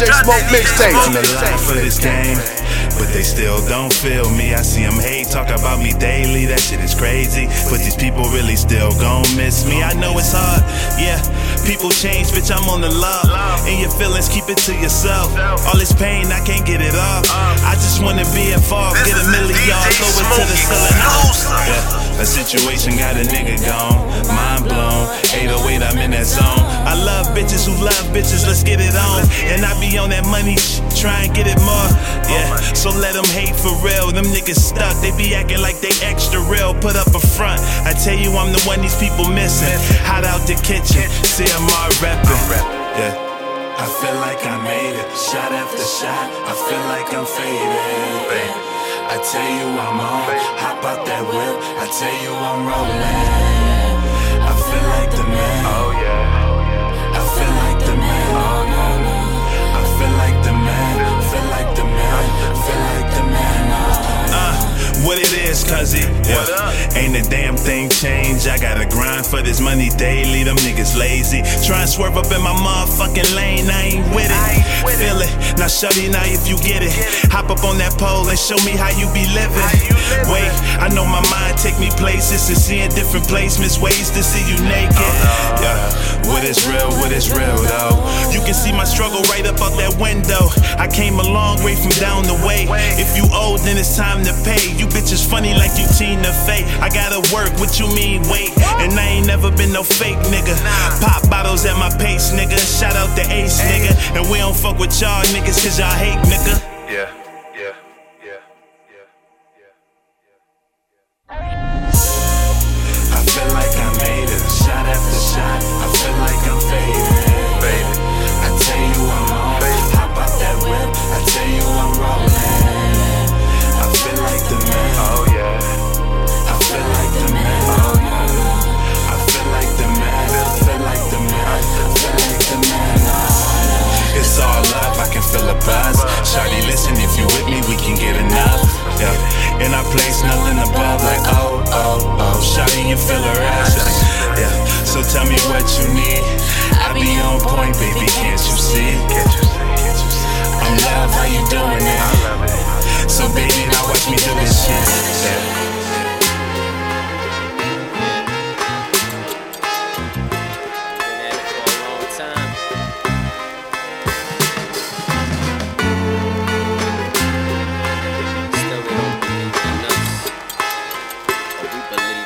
DJ Smoke mixtape. The line for this game, but they still don't feel me. I see them hate, talk about me daily. That shit is crazy. But these people really still gon' miss me. I know it's hard, yeah. People change, bitch. I'm on the love. And your feelings, keep it to yourself. All this pain, I can't get it off. I just wanna be involved. Get a million yards, throw it to the ceiling. Yeah. Situation got a nigga gone, mind blown. 808, I'm in that zone. I love bitches who love bitches, let's get it on. And I be on that money, sh- try and get it more. Yeah, so let them hate for real. Them niggas stuck, they be acting like they extra real. Put up a front. I tell you, I'm the one these people missing. Hot out the kitchen, CMR reppin'. Yeah. I feel like I made it, shot after shot. I feel like I'm faded. I tell you I'm on, hop out that whip. I tell you I'm rolling. I feel like cuzzy. Yeah. Ain't a damn thing changed. I gotta grind for this money daily. Them niggas lazy. Try and swerve up in my motherfucking lane. I ain't with it. Feel it. Now, shorty, now if you get it, hop up on that pole and show me how you be living. Wait, I know my mind take me places and seeing different placements, ways to see you naked. Yeah, what is real, what is real though? You can see my struggle right up out that window. I came a long way from down the way. If you owe, then it's time to pay. You bitches funny like you Tina Fey. I gotta work, what you mean, wait? And I ain't never been no fake nigga. Pop bottles at my pace, nigga. Shout out the ace, nigga. And we don't fuck with y'all niggas cause y'all hate, nigga. Yeah, Shawty, listen, if you with me, we can get enough. Yeah. In our place, nothing above, like oh, oh, oh. Shawty, you feel her ass. Yeah. So tell me what you need. I be on point, baby, can't you see? I'm love, how you doing? It. So baby, now watch me do this shit. Yeah. Believe.